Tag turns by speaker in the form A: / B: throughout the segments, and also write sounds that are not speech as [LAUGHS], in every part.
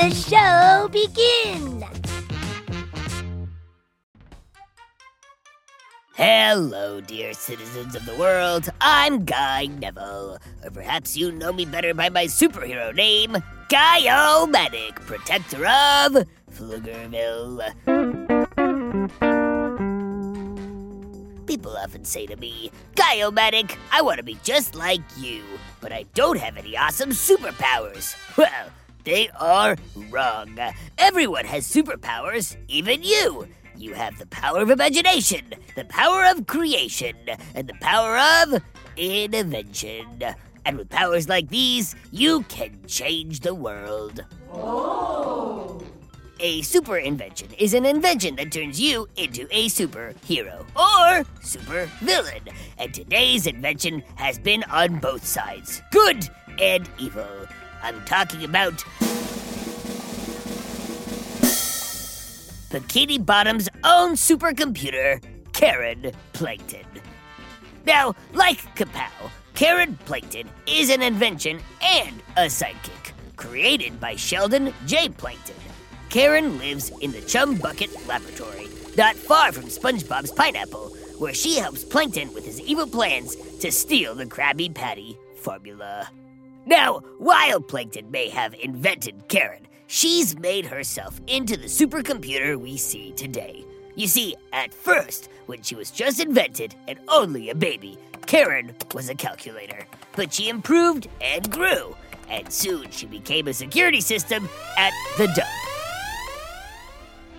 A: The show begin.
B: Hello, dear citizens of the world. I'm Guy Neville. Or perhaps you know me better by my superhero name, Guy-O-Matic, protector of Pflugerville. People often say to me, Guy-O-Matic, I want to be just like you, but I don't have any awesome superpowers. [LAUGHS] Well, they are wrong. Everyone has superpowers, even you. You have the power of imagination, the power of creation, and the power of invention. And with powers like these, you can change the world. Oh. A super invention is an invention that turns you into a superhero or super villain. And today's invention has been on both sides good and evil. I'm talking about Bikini Bottom's own supercomputer, Karen Plankton. Now, like Kapow, Karen Plankton is an invention and a sidekick created by Sheldon J. Plankton. Karen lives in the Chum Bucket Laboratory, not far from SpongeBob's Pineapple, where she helps Plankton with his evil plans to steal the Krabby Patty formula. Now, while Plankton may have invented Karen, she's made herself into the supercomputer we see today. You see, at first, when she was just invented and only a baby, Karen was a calculator. But she improved and grew, and soon she became a security system at the dump.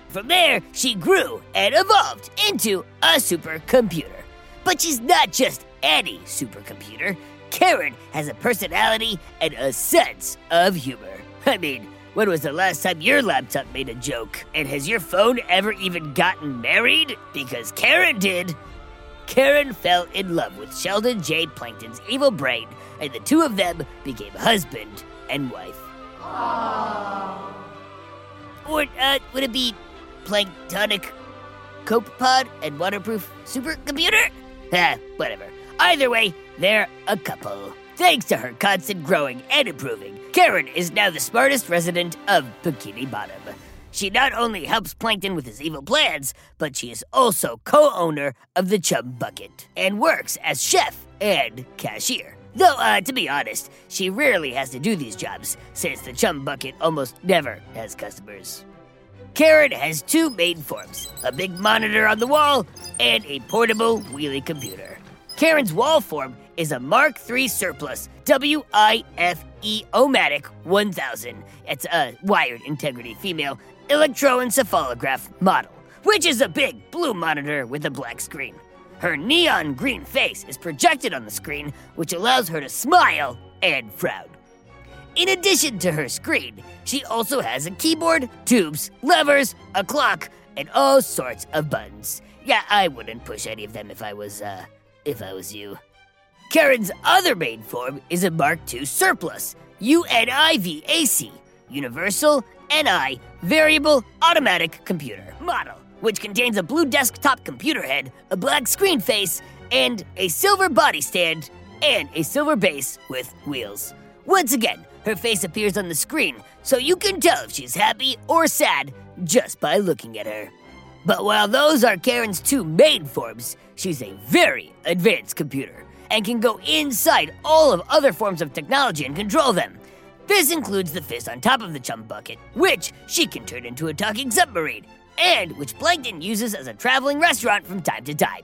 B: From there, she grew and evolved into a supercomputer. But she's not just any supercomputer. Karen has a personality and a sense of humor. [LAUGHS] I mean, when was the last time your laptop made a joke? And has your phone ever even gotten married? Because Karen did. Karen fell in love with Sheldon J. Plankton's evil brain, and the two of them became husband and wife. Or uh, would it be planktonic copepod and waterproof supercomputer? Ah, [LAUGHS] whatever. Either way, they're a couple. Thanks to her constant growing and improving, Karen is now the smartest resident of Bikini Bottom. She not only helps Plankton with his evil plans, but she is also co owner of the Chum Bucket and works as chef and cashier. Though, uh, to be honest, she rarely has to do these jobs, since the Chum Bucket almost never has customers. Karen has two main forms a big monitor on the wall and a portable wheelie computer. Karen's wall form is a Mark III surplus WIFE Omatic 1000. It's a wired integrity female electroencephalograph model, which is a big blue monitor with a black screen. Her neon green face is projected on the screen, which allows her to smile and frown. In addition to her screen, she also has a keyboard, tubes, levers, a clock, and all sorts of buttons. Yeah, I wouldn't push any of them if I was, uh, if I was you. Karen's other main form is a Mark II surplus, UNIVAC, Universal NI Variable Automatic Computer model, which contains a blue desktop computer head, a black screen face, and a silver body stand, and a silver base with wheels. Once again, her face appears on the screen, so you can tell if she's happy or sad just by looking at her. But while those are Karen's two main forms, she's a very advanced computer and can go inside all of other forms of technology and control them. This includes the fist on top of the chum bucket, which she can turn into a talking submarine, and which Plankton uses as a traveling restaurant from time to time.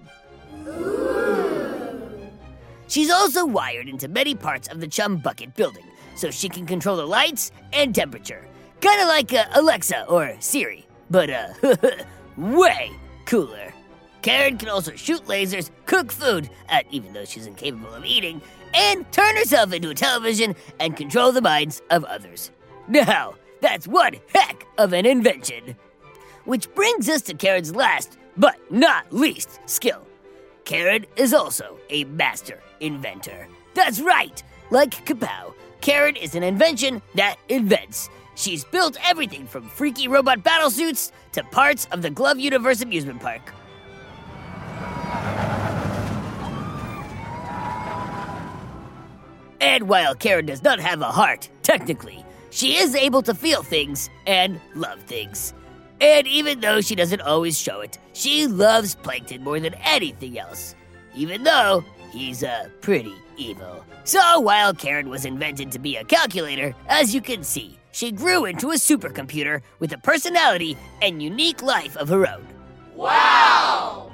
B: She's also wired into many parts of the chum bucket building, so she can control the lights and temperature. Kind of like uh, Alexa or Siri, but uh, [LAUGHS] way cooler. Karen can also shoot lasers, cook food, uh, even though she's incapable of eating, and turn herself into a television and control the minds of others. Now, that's one heck of an invention. Which brings us to Karen's last, but not least, skill. Karen is also a master inventor. That's right! Like Kapow, Karen is an invention that invents. She's built everything from freaky robot battlesuits to parts of the Glove Universe amusement park. And while Karen does not have a heart, technically, she is able to feel things and love things. And even though she doesn't always show it, she loves Plankton more than anything else. Even though he's uh, pretty evil. So while Karen was invented to be a calculator, as you can see, she grew into a supercomputer with a personality and unique life of her own.
C: Wow!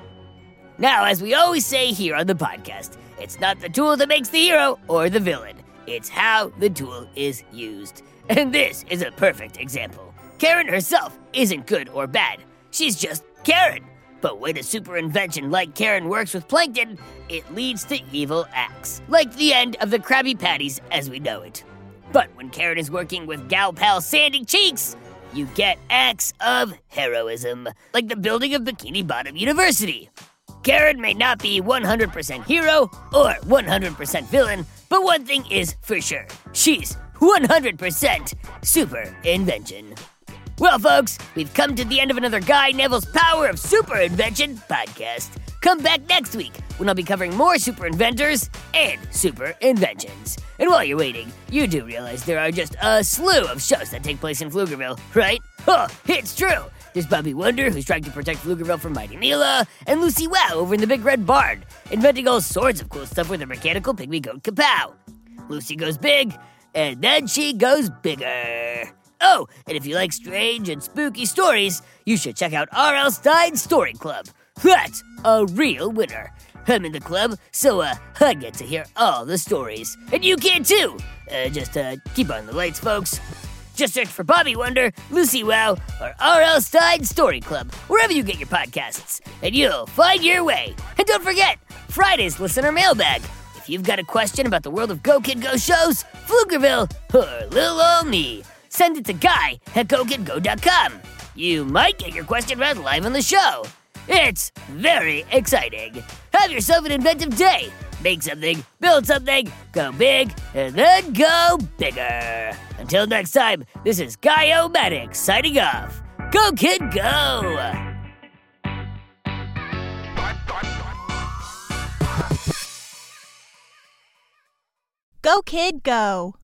B: Now, as we always say here on the podcast, it's not the tool that makes the hero or the villain, it's how the tool is used. And this is a perfect example. Karen herself isn't good or bad, she's just Karen. But when a super invention like Karen works with Plankton, it leads to evil acts, like the end of the Krabby Patties as we know it. But when Karen is working with gal pal Sandy Cheeks, you get acts of heroism, like the building of Bikini Bottom University. Karen may not be 100% hero or 100% villain, but one thing is for sure she's 100% super invention. Well, folks, we've come to the end of another Guy Neville's Power of Super Invention podcast. Come back next week when I'll be covering more super inventors and super inventions. And while you're waiting, you do realize there are just a slew of shows that take place in Pflugerville, right? Oh, it's true. There's Bobby Wonder, who's trying to protect Pflugerville from Mighty Mila, and Lucy Wow over in the Big Red Barn, inventing all sorts of cool stuff with her mechanical pygmy goat Kapow. Lucy goes big, and then she goes bigger. Oh, and if you like strange and spooky stories, you should check out R.L. Stine's Story Club. That's a real winner. I'm in the club, so uh, I get to hear all the stories. And you can too! Uh, just uh, keep on the lights, folks. Just search for Bobby Wonder, Lucy Wow, or R.L. Stine Story Club, wherever you get your podcasts, and you'll find your way. And don't forget, Friday's listener mailbag. If you've got a question about the world of Go Kid Go shows, Pflugerville, or Lil old me, send it to Guy at GoKidGo.com. You might get your question read live on the show. It's very exciting. Have yourself an inventive day. Make something, build something, go big, and then go bigger. Until next time, this is Guy O'Matic signing off. Go, kid, go!
D: Go, kid, go.